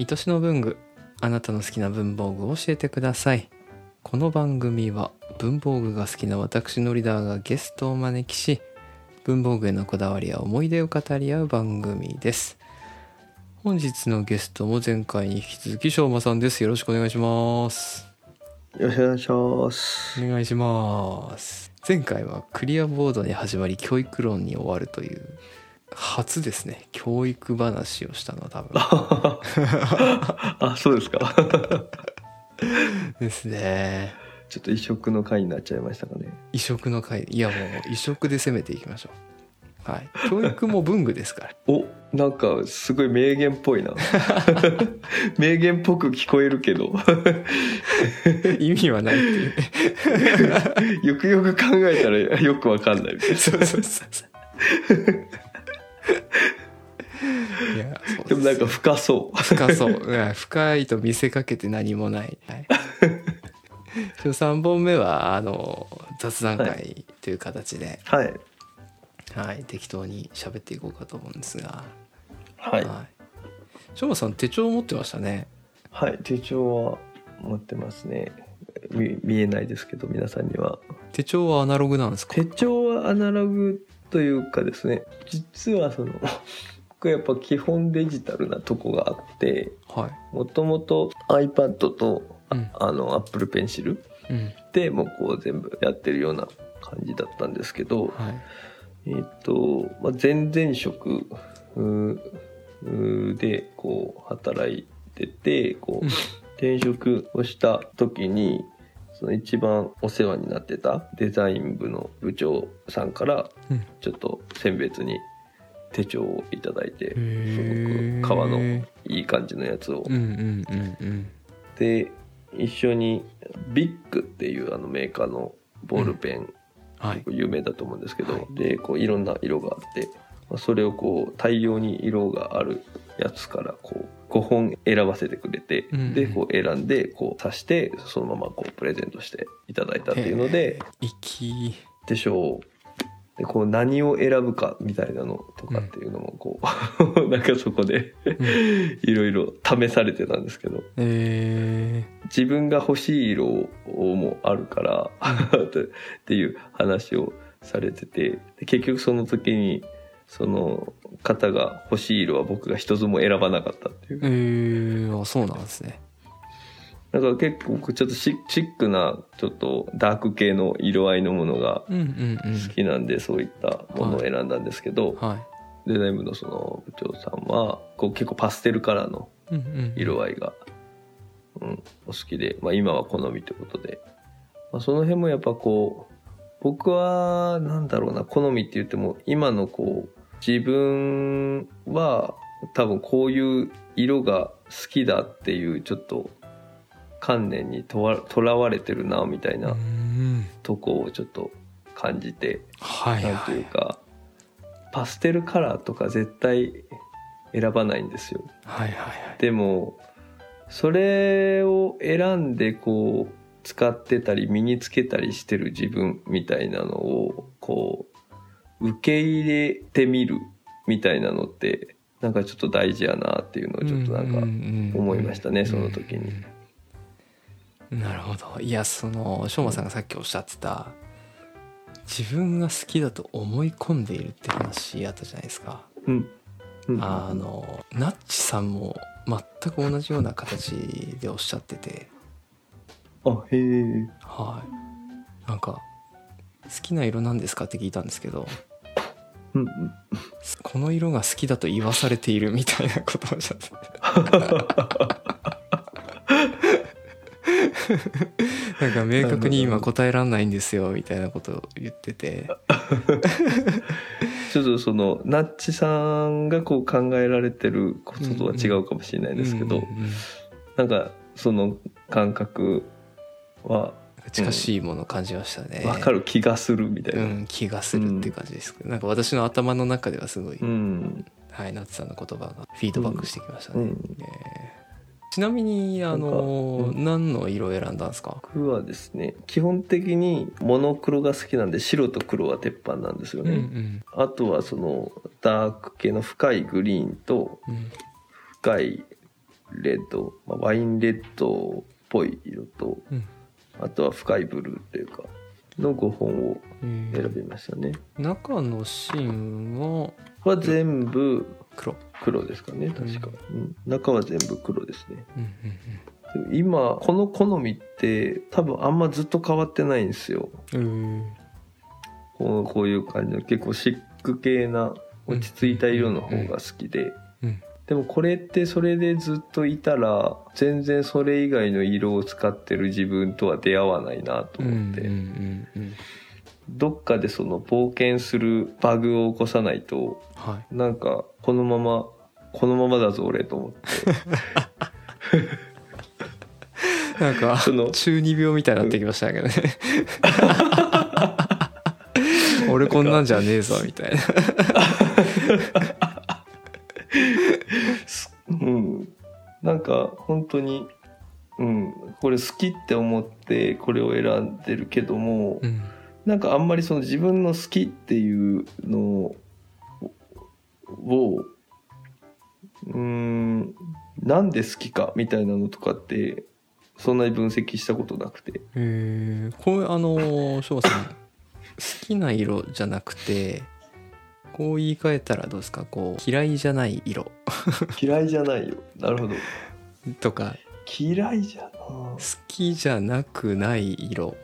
愛しの文具あなたの好きな文房具を教えてください。この番組は文房具が好きな私のリーダーがゲストをお招きし文房具へのこだわりや思い出を語り合う番組です。本日のゲストも前回に引き続きしょうまさんです。よろしくお願いします。よろしくお願いします。お願いします。前回はクリアボードに始まり教育論に終わるという初ですね。教育話をしたのは多分。あ、そうですか。ですね。ちょっと異色の回になっちゃいましたかね。異色の回。いやもう異色で攻めていきましょう。はい。教育も文具ですから。お、なんかすごい名言っぽいな。名言っぽく聞こえるけど、意味はないっていう。ねよくよく考えたらよくわかんない。そうそうそうそういやそうでもなんか深そう。深そううん深いと見せかけて何もない、はい、今日3本目はあの雑談会という形で、はい。はい適当に喋っていこうかと思うんですがはい。はいしょうまさん手帳持ってましたねはい。手帳は持ってますね。見見えないですけど、皆さんには。手帳はアナログなんですか？手帳はアナログというかですね、実はその、僕やっぱ基本デジタルなとこがあって、はい。もともと iPad と、うん。あの Apple Pencil うん。でもうこう全部やってるような感じだったんですけど、はい。えっ、と、まあ、前々職でこう働いててこう、うん。転職をした時にその一番お世話になってたデザイン部の部長さんからうん。ちょっと選別に手帳をいただいてすごく革のいい感じのやつを。うんうんうんうんで一緒にビッグっていうあのメーカーのボールペン、はい。有名だと思うんですけど、はい。でこういろんな色があって、まあそれをこう大量に色があるやつからこう5本選ばせてくれて、うんうん。でこう選んでこう刺してそのままこうプレゼントしていただいたっていうので息手帳でこう何を選ぶかみたいなのとかっていうのもこう、なんかそこでいろいろ試されてたんですけど。え自分が欲しい色もあるから っていう話をされててで結局その時にその方が欲しい色は僕が一つも選ばなかったっていう。ー、えー、あそうなんですねだから結構僕ちょっとシシックなちょっとダーク系の色合いのものが好きなんでそういったものを選んだんですけど、はデザイン部のその部長さんはこう結構パステルカラーの色合いが、うん、お好きで、まあ、今は好みということで、まあ、その辺もやっぱこう僕はなんだろうな好みって言っても今のこう自分は多分こういう色が好きだっていうちょっと観念にとらわれてるなみたいうなんとこをちょっと感じて、はいなんとはいいうかパステルカラーとか絶対選ばないんですよ。はいはいはいでもそれを選んでこう使ってたり身につけたりしてる自分みたいなのをこう受け入れてみるみたいなのってなんかちょっと大事やなっていうのをちょっとなんか思いましたねその時に。なるほど。いやそのしょうまさんがさっきおっしゃってた自分が好きだと思い込んでいるって話あったじゃないですか。うん。うん。あのナッチさんも全く同じような形でおっしゃってて。あへえ。はい。なんか好きな色なんですかって聞いたんですけどうんうん。この色が好きだと言わされているみたいなことをおっしゃって なんか明確に今答えらんないんですよみたいなことを言ってて。ちょっとそのナッチさんがこう考えられてることとは違うかもしれないですけど、うんうんうん。なんかその感覚は近しいものを感じましたね。分かる気がするみたいうな。ん、気がするっていう感じですけど、なんか私の頭の中ではすごい、うん。はい、ナツさんの言葉がフィードバックしてきましたね。うん。えーちなみにあの、何の色を選んだんですか？僕はですね基本的にモノクロが好きなんで白と黒は鉄板なんですようんうね、ん。あとはそのダーク系の深いグリーンとうん深いレッド、まあ、ワインレッドっぽい色とうん。あとは深いブルーっていうかの5本をえー選びましたね。中の芯は？は全部黒。黒ですかね確か、うん。中は全部黒ですね。うんうんでも今この好みって多分あんまずっと変わってないんですよ。うんこうこういう感じの結構シック系な落ち着いた色の方が好きで、うんでもこれってそれでずっといたら全然それ以外の色を使ってる自分とは出会わないなとうん思って、うんうんうんどっかでその冒険するバグを起こさないとはい。なんかこのままこのままだぞ俺と思って。なんか その中二病みたいになってきましたけどね。俺こんなんじゃねえぞみたいな。うん。なんか本当にうん。これ好きって思ってこれを選んでるけども、うんなんかあんまりその自分の好きっていうのをうーんなんで好きかみたいなのとかってそんなに分析したことなくて。えー、これあの翔さん好きな色じゃなくてこう言い換えたらどうですか？こう嫌いじゃない色。嫌いじゃないよ。なるほど。とか。嫌いじゃな。好きじゃなくない色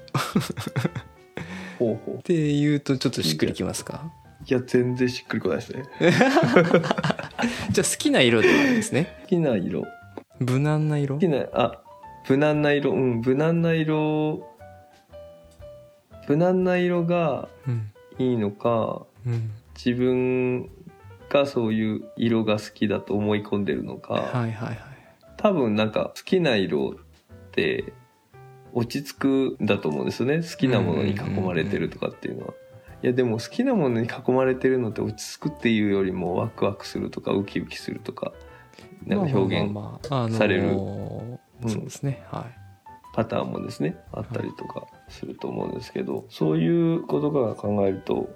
ほうほう。っていうとちょっとしっくりきますか？いや全然しっくりこないですね。じゃあ好きな色ではないですね。好きな色。無難な色？好きなあ無難な色。うん無難な色。無難な色がうん。いいのかうん。自分がそういう色が好きだと思い込んでるのか、はいはいはい。多分なんか好きな色って落ち着くんだと思うんですよね。好きなものに囲まれてるとかっていうのは。いやでも好きなものに囲まれてるのって落ち着くっていうよりもワクワクするとかウキウキするとかなんか表現される。うん。そうですねはパターンもですねあったりとかすると思うんですけどそういうことから考えると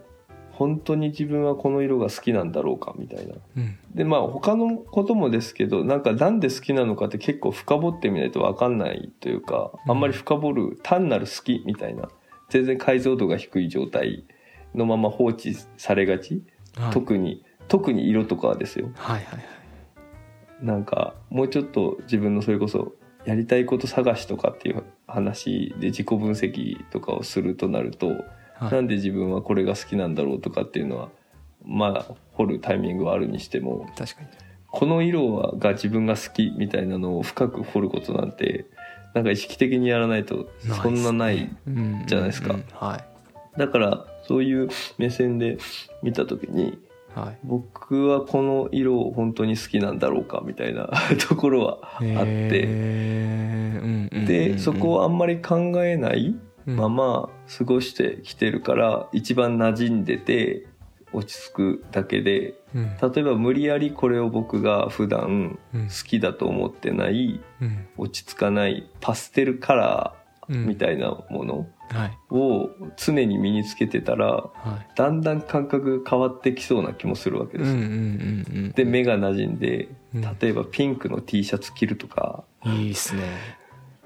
本当に自分はこの色が好きなんだろうかみたいな。いうん。でまあ他のこともですけどなんかなんで好きなのかって結構深掘ってみないと分かんないというかうん。あんまり深掘る単なる好きみたいな全然解像度が低い状態のまま放置されがち、はい。特に特に色とかはですよ。はいはいはい。なんかもうちょっと自分のそれこそやりたいこと探しとかっていう話で自己分析とかをするとなると、はい。なんで自分はこれが好きなんだろうとかっていうのはまあ掘るタイミングはあるにしても確かに。この色はが自分が好きみたいなのを深く掘ることなんてなんか意識的にやらないとそんなないうんじゃないですか。だからそういう目線で見た時にはい。僕はこの色を本当に好きなんだろうかみたいな ところはあってでそこをあんまり考えないうんまま過ごしてきてるから一番馴染んでて落ち着くだけで。うん。例えば無理やりこれを僕が普段うん。好きだと思ってないうん。落ち着かないパステルカラうん。ーみたいなものはい。を常に身につけてたらはい。だんだん感覚変わってきそうな気もするわけですで目が馴染んでうん。例えばピンクの T シャツ着るとか、いいっすね。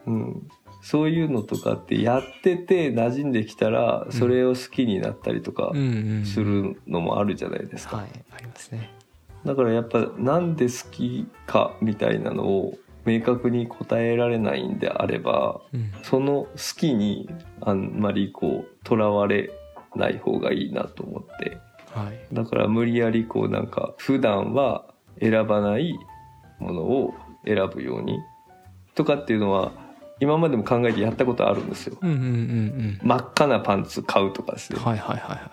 うん、そういうのとかってやってて馴染んできたらそれを好きになったりとかするのもあるじゃないですか、はいありますね。だからやっぱなんで好きかみたいなのを明確に答えられないんであればうん。その好きにあんまりこうとらわれない方がいいなと思って。はい。だから無理やりこうなんか普段は選ばないものを選ぶようにとかっていうのは今までも考えてやったことあるんですよ。うんうんうん真っ赤なパンツ買うとかですねうんはいはいはいはい。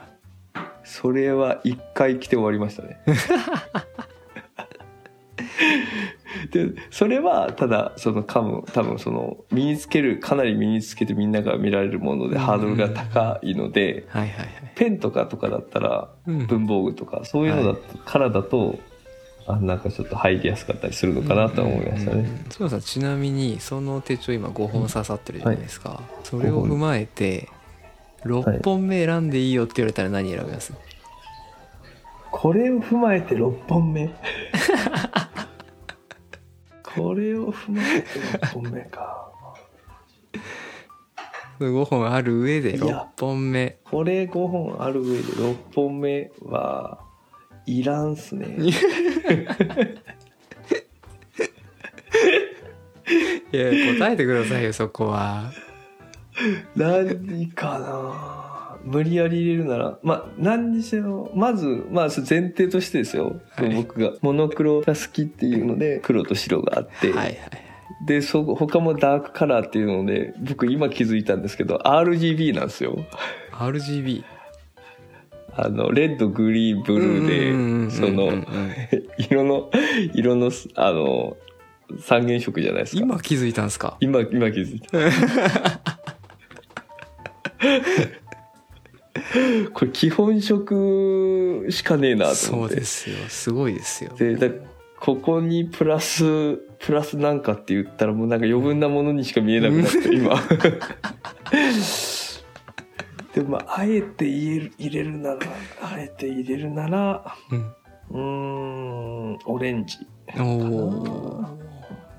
それは一回着て終わりましたね。でそれはただその噛む多分その身につけるかなり身につけてみんなが見られるものでハードルが高いので、はいはいはい。ペンとかとかだったらうん。文房具とかそういうのだと、からだとあなんかちょっと入りやすかったりするのかなとは思いましたね、うんうんちなみにその手帳今5本刺さってるじゃないですか、それを踏まえて6本目選んでいいよって言われたら何選びます、これを踏まえて6本目？これを踏まえて6本目か。5本ある上でいや6本目これ5本ある上で6本目はいらんっすね。いや。答えてくださいよそこは。何かな。無理やり入れるなら。まあ何にせよまずまあ前提としてですよ、はい。僕がモノクロが好きっていうので黒と白があって、はいはいでそ他もダークカラーっていうので僕今気づいたんですけど RGB なんですよ。RGB あのレッドグリーンブルーでその 色の色のあの三原色じゃないですか。今気づいたんですか？今今気づいた。これ基本色しかねえなとそ思って。うですよ。すごいですよ。でだここにプラスプラスなんかって言ったらもうなんか余分なものにしか見えなくなって今 でもまああえて入れる入れるならあえて入れるならうん。うーんオレンジ。おお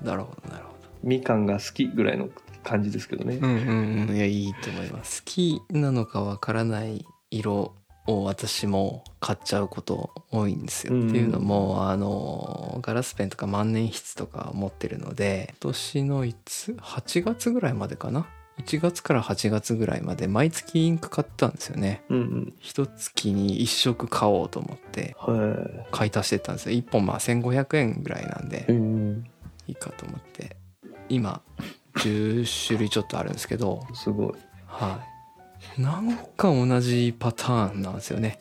なるほどなるほみかんが好きぐらいの感じですけどね。どうんうんうん。いやいいと思います。好きなのかわからない色を私も買っちゃうこと多いんですよ、うん。っていうのもあのガラスペンとか万年筆とか持ってるので今年のいつ？8月ぐらいまでかな？1月から8月ぐらいまで毎月インク買ったんですよね。うんうん。一月に1色買おうと思っては買い足してったんですよ。1本まあ1500円ぐらいなんでいうん。いいかと思って。今10種類ちょっとあるんですけど。すごい。はい。なんか同じパターンなんですよね。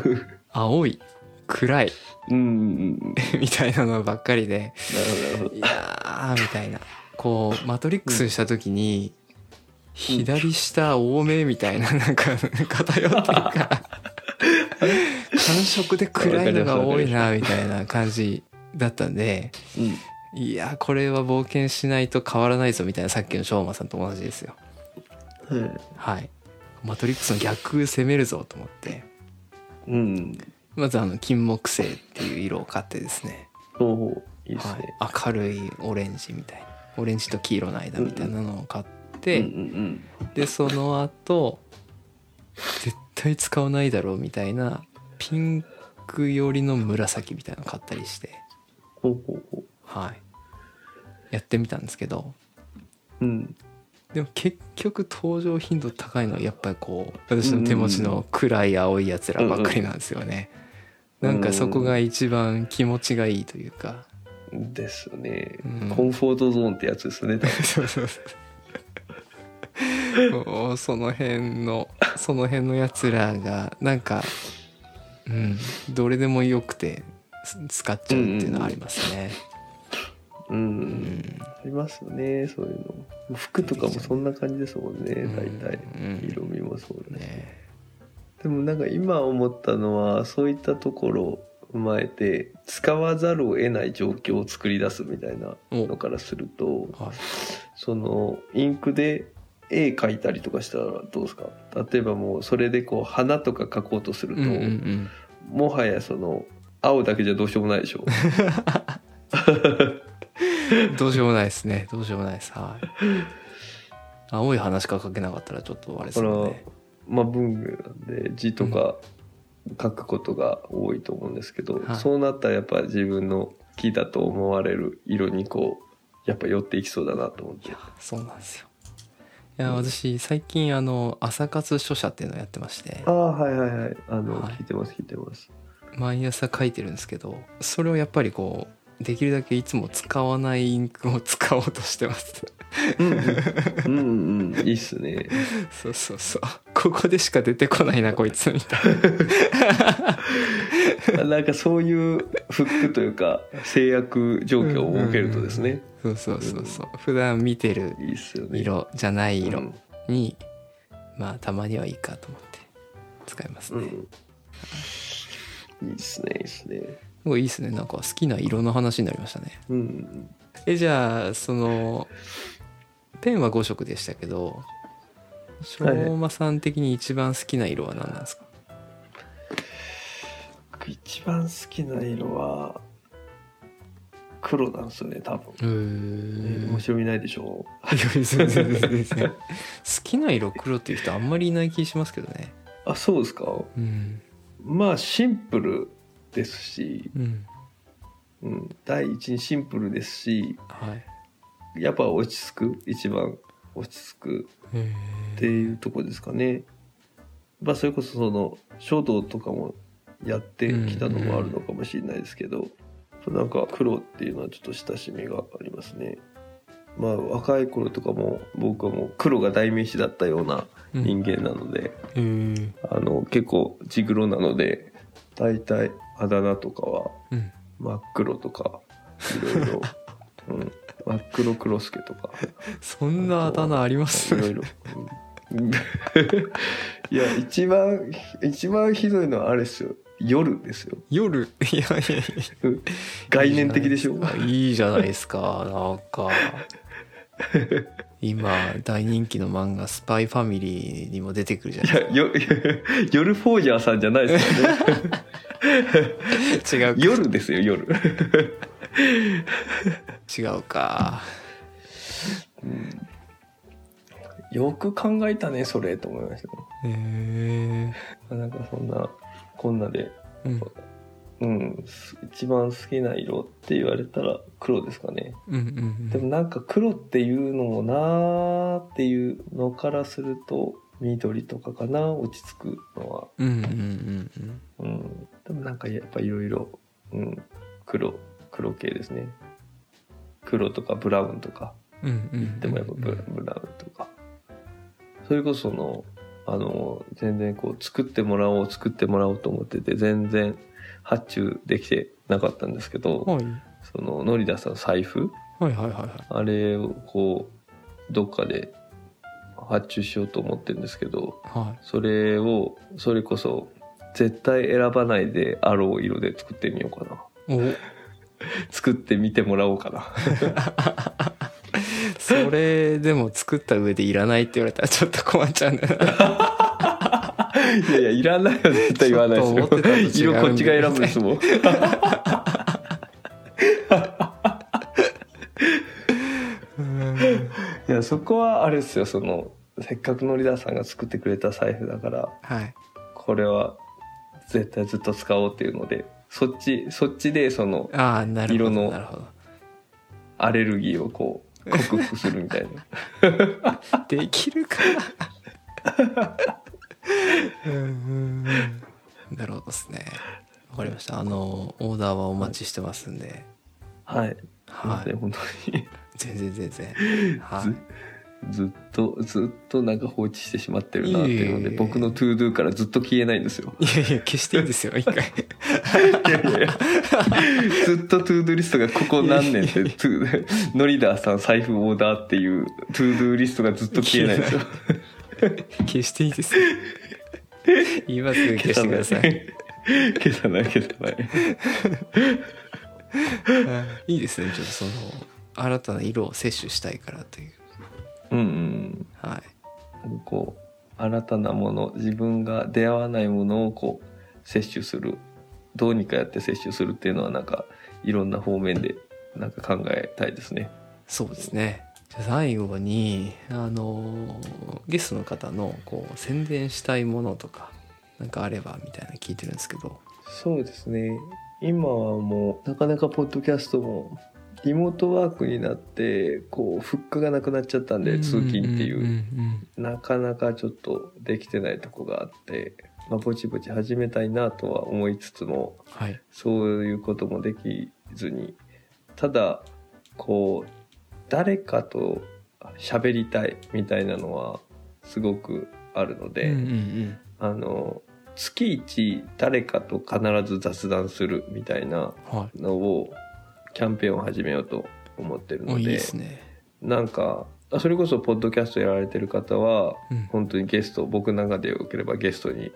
青い暗い。うんうんうんみたいなのばっかりで。いやーみたいな。こうマトリックスした時に、左下多めみたいななんか偏ってるから。感触で暗いのが多いなみたいな感じだったんでうん。いやこれは冒険しないと変わらないぞみたいなさっきの翔馬さんと同じですよ。はい。はい。マトリックスの逆攻めるぞと思って。うん。まずあの金木犀っていう色を買ってですね、ほうほういいですはい。ね、、明るいオレンジみたいな。オレンジと黄色の間みたいなのを買って、うんうんでその後絶対使わないだろうみたいなピンク寄りの紫みたいなの買ったりして。ほうほうほう。はい。やってみたんですけど。うん。でも結局登場頻度高いのはやっぱりこう私の手持ちの暗い青いやつらばっかりなんですよね、なんかそこが一番気持ちがいいというか、ですね、うん。コンフォートゾーンってやつですね そうそうそうその辺のその辺のやつらがなんかうんどれでもよくてす使っちゃうっていうのはありますね。うん、うんありますよねそういうの。服とかもそんな感じですもんねうん大体。うん。色味もそうだし、ね。でもなんか今思ったのはそういったところを踏まえて使わざるを得ない状況を作り出すみたいなのからするとはい。そのインクで絵描いたりとかしたらどうですか？例えばもうそれでこう花とか描こうとすると、うんうんうん。もはやその青だけじゃどうしようもないでしょ。どうしようもないですね。どうしようもないです。はい。青い花しか描けなかったらちょっとあれですだからよねまあ文具なんで字とか書くことが多いと思うんですけど、はい。そうなったらやっぱ自分の好きだと思われる色にこうやっぱ寄っていきそうだなと思って。いやそうなんですよいや私最近あの朝活書写っていうのをやってまして。ああはいはいはい。あの、はい。聞いてます聞いてます。毎朝書いてるんですけどそれをやっぱりこうできるだけいつも使わないインクを使おうとしてます。うん。うんうんうん。いいっすね。そうそうそう。ここでしか出てこないなこいつみたいな。なんかそういうフックというか制約状況を設けるとですね、そうそうそうそう。普段見てる色じゃない色うん。に、まあたまにはいいかと思って使いますね、うん。いいっすねいいっすね。すごいいいですね。なんか好きな色の話になりましたね。うん。えじゃあそのペンは5色でしたけど翔馬さん的に一番好きな色は何なんですか、僕一番好きな色は黒なんですよね多分、へー。面白みないでしょいや全然全然全然。好きな色黒っていう人あんまりいない気しますけどね。あそうですか？うん。まあシンプルですし、うん。うん、第一にシンプルですし。はい。やっぱ落ち着く。一番落ち着く。へっていうとこですかね。まあそれこそその書道とかもやってきたのもあるのかもしれないですけど、なんか黒っていうのはちょっと親しみがありますね。まあ若い頃とかも僕はもう黒が代名詞だったような人間なので、へー。あの結構地黒なので大体あだ名とかはうん。真っ黒とかいろいろ、うん、真っ黒黒助とか。そんなあだ名あります？いろいろ。うん。いや、一番、一番ひどいのはあれですよ。夜ですよ。夜？いやいやいや概念的でしょ？いいじゃないですかなんか今大人気の漫画「スパイファミリー」にも出てくるじゃないいや、よ、夜フォージャーさんじゃないですよね。ですか違う夜ですよ、夜。違うかよく考えたね、それ、と思いましたね。へえなんかそんな、こんなで、うん。うん、す一番好きな色って言われたら黒ですかね。うんうんでもなんか黒っていうのもなーっていうのからすると緑とかかな落ち着くのは。うんうんうんうん。うん。でもなんかやっぱいろいろうん黒黒系ですね。黒とかブラウンとか。うんうんでもやっぱブ,、ブラウンとか。それこそのあの全然こう作ってもらおう作ってもらおうと思ってて全然発注できてなかったんですけど、はい。そのノリダさんの財布？はいはいはいはい。あれをこうどっかで発注しようと思ってるんですけどはそれをそれこそ絶対選ばないであろう色で作ってみようかな。お。作ってみてもらおうかな それでも作った上でいらないって言われたらちょっと困っちゃうんだよな。いやいやいらないよ絶対言わないですよ色こっちが選ぶんですもん。いやそこはあれですよそのせっかくノリダーさんが作ってくれた財布だから。はい。これは絶対ずっと使おうっていうのでそっちそっちでその色のアレルギーをこう克服するみたいな。できるかな。うんなるほどですね。わかりました。あのオーダーはお待ちしてますんで。はい、はい。本当に。全然全然。はいずっとずっとなんか放置してしまってるなっていうので僕の To Do からずっと消えないんですよ。いやいや消していいんですよ一回。いやいや。いやずっと To Do リストがここ何年ってトゥーノリダーさん財布オーダーっていう To Do リストがずっと消えないんですよ。消していいですよ。今すぐ消してください。消さない消さない。いいですねちょっとその新たな色を摂取したいからといううんうん。はい。こう新たなもの自分が出会わないものをこう摂取するどうにかやって摂取するっていうのはなんかいろんな方面でなんか考えたいですね。そうですね。じゃあ最後にあのゲストの方のこう宣伝したいものとかなんかあればみたいなの聞いてるんですけど。そうですね。今はもうなかなかポッドキャストもリモートワークになってこうフックがなくなっちゃったんで通勤っていう,、なかなかちょっとできてないとこがあって、まあ、ぼちぼち始めたいなとは思いつつもはい。そういうこともできずに。ただこう誰かと喋りたいみたいなのはすごくあるので、うんうんあの月一誰かと必ず雑談するみたいなうんはい。のをキャンペーンを始めようと思ってるのでおいいですね。なんかあそれこそポッドキャストやられてる方はうん。本当にゲスト僕なんかでよければゲストに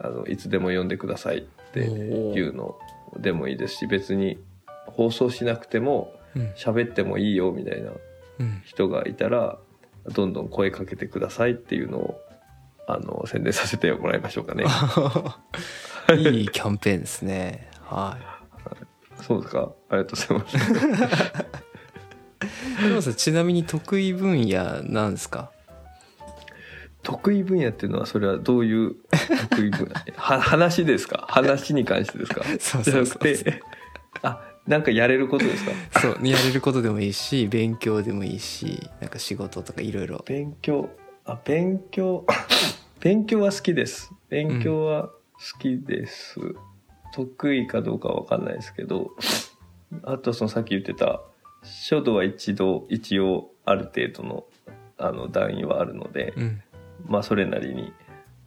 あのいつでも呼んでくださいっていうのでもいいですし別に放送しなくてもうん。喋ってもいいよみたいなうん。人がいたらどんどん声かけてくださいっていうのをあの宣伝させてもらいましょうかね。いいキャンペーンですね。はいそうですか。ありがとうございます。でもさちなみに得意分野なんですか？得意分野っていうのはそれはどういう得意分野？は話ですか？話に関してですか？そうじゃなくそう。そうてあなんかやれることですか？そうやれることでもいいし勉強でもいいしなんか仕事とかいろいろ。勉強あ勉強 勉強は好きです。勉強は好きです、得意かどうかは分かんないですけどあとそのさっき言ってた書道は一度一応ある程度のあの段位はあるので、うん。まあそれなりに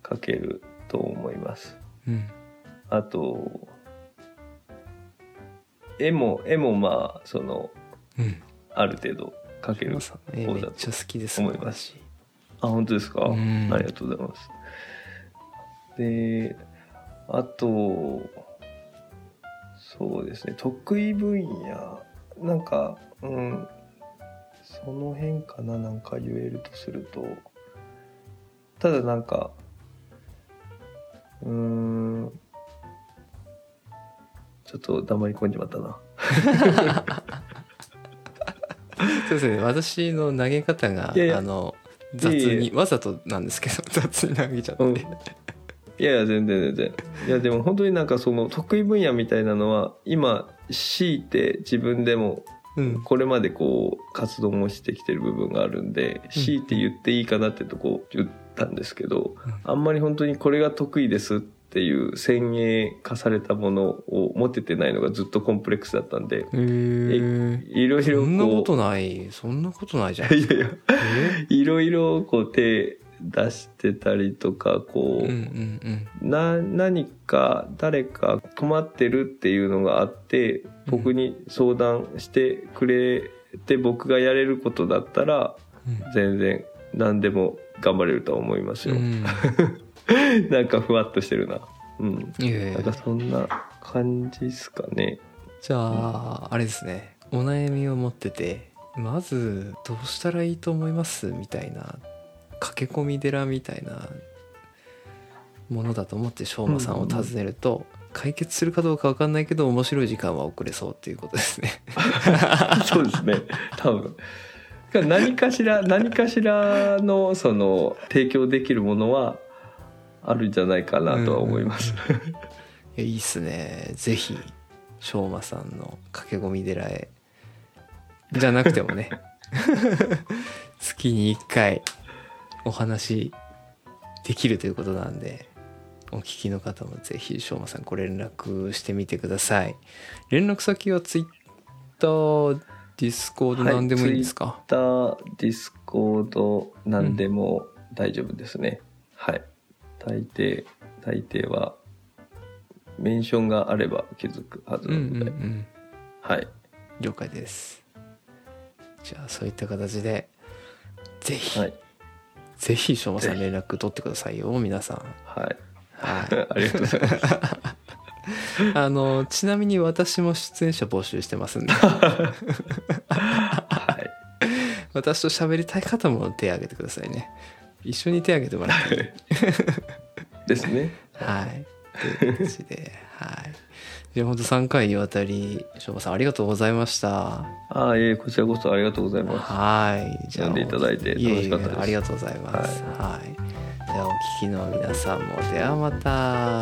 書けると思います。うん。あと絵も絵もまあそのうん。ある程度描けるさんえめっちゃ好きです思います私あ本当ですか、うん。ありがとうございます。であとそうですね。得意分野なんかうんその辺かななんか言えるとすると。ただなんかうーんちょっと黙り込んじまったな。そうですね。私の投げ方があの雑にわざとなんですけど雑に投げちゃって、うんいやいや全然全然。いやでも本当になんかその得意分野みたいなのは今強いて自分でもうん。これまでこう活動もしてきてる部分があるんで強いて言っていいかなってとこ言ったんですけどあんまり本当にこれが得意ですっていう先鋭化されたものを持ててないのがずっとコンプレックスだったんでへえいろいろそんなこことない。そんなことないじゃん。ういやいや。え？いろいろこう手出してたりとかこう、うんうんな何か誰か困ってるっていうのがあって僕に相談してくれて僕がやれることだったらうん。全然何でも頑張れるとは思いますよ、うん。なんかふわっとしてるな。うん。なんかそんな感じですかね。じゃああれですね。お悩みを持っててまずどうしたらいいと思います？みたいな駆け込み寺みたいなものだと思ってしょうまさんを訪ねると、解決するかどうか分かんないけど面白い時間は遅れそうっていうことですね。そうですね。多分。何かしら何かしらのその提供できるものはあるんじゃないかなとは思います。いやいいっすね。ぜひしょうまさんの駆け込み寺へ。じゃなくてもね。月に1回お話できるということなんでお聞きの方もぜひしょうまさんご連絡してみてください。連絡先はツイッターディスコードはい何でもいいんですか、Twitter ディスコード何でも大丈夫ですね、はい。大抵大抵はメンションがあれば気づくはずううんなんので、うん。はい。了解です。じゃあそういった形でぜひ、はいぜひしょうまさんぜ連絡取ってくださいよ皆さん。はい。はい。ありがとうございます。あのちなみに私も出演者募集してますんで。はい。私と喋りたい方も手を挙げてくださいね。一緒に手を挙げてもらって。ですね。はい。という形で。はい。じゃあ本当3回にわたりしょうまさんありがとうございましたああいえこちらこそありがとうございます。はい。じゃあ呼んでいただいて楽しかったです。いえいえありがとうございます。はい、ではお聞きの皆さんもではまた